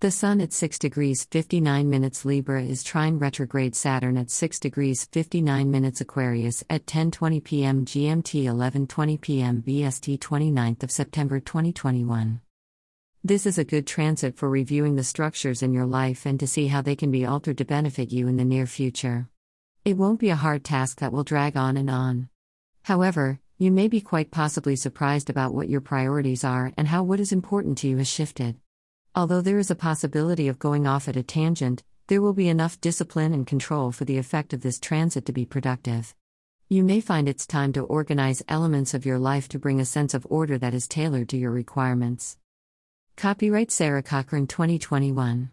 The Sun at 6 degrees 59 minutes Libra is trine retrograde Saturn at 6 degrees 59 minutes Aquarius at 10:20 p.m. GMT 11:20 p.m. BST 29th of September 2021. This is a good transit for reviewing the structures in your life and to see how they can be altered to benefit you in the near future. It won't be a hard task that will drag on and on. However, you may be quite possibly surprised about what your priorities are and how what is important to you has shifted. Although there is a possibility of going off at a tangent, there will be enough discipline and control for the effect of this transit to be productive. You may find it's time to organize elements of your life to bring a sense of order that is tailored to your requirements. Copyright Sarah Cochran 2021.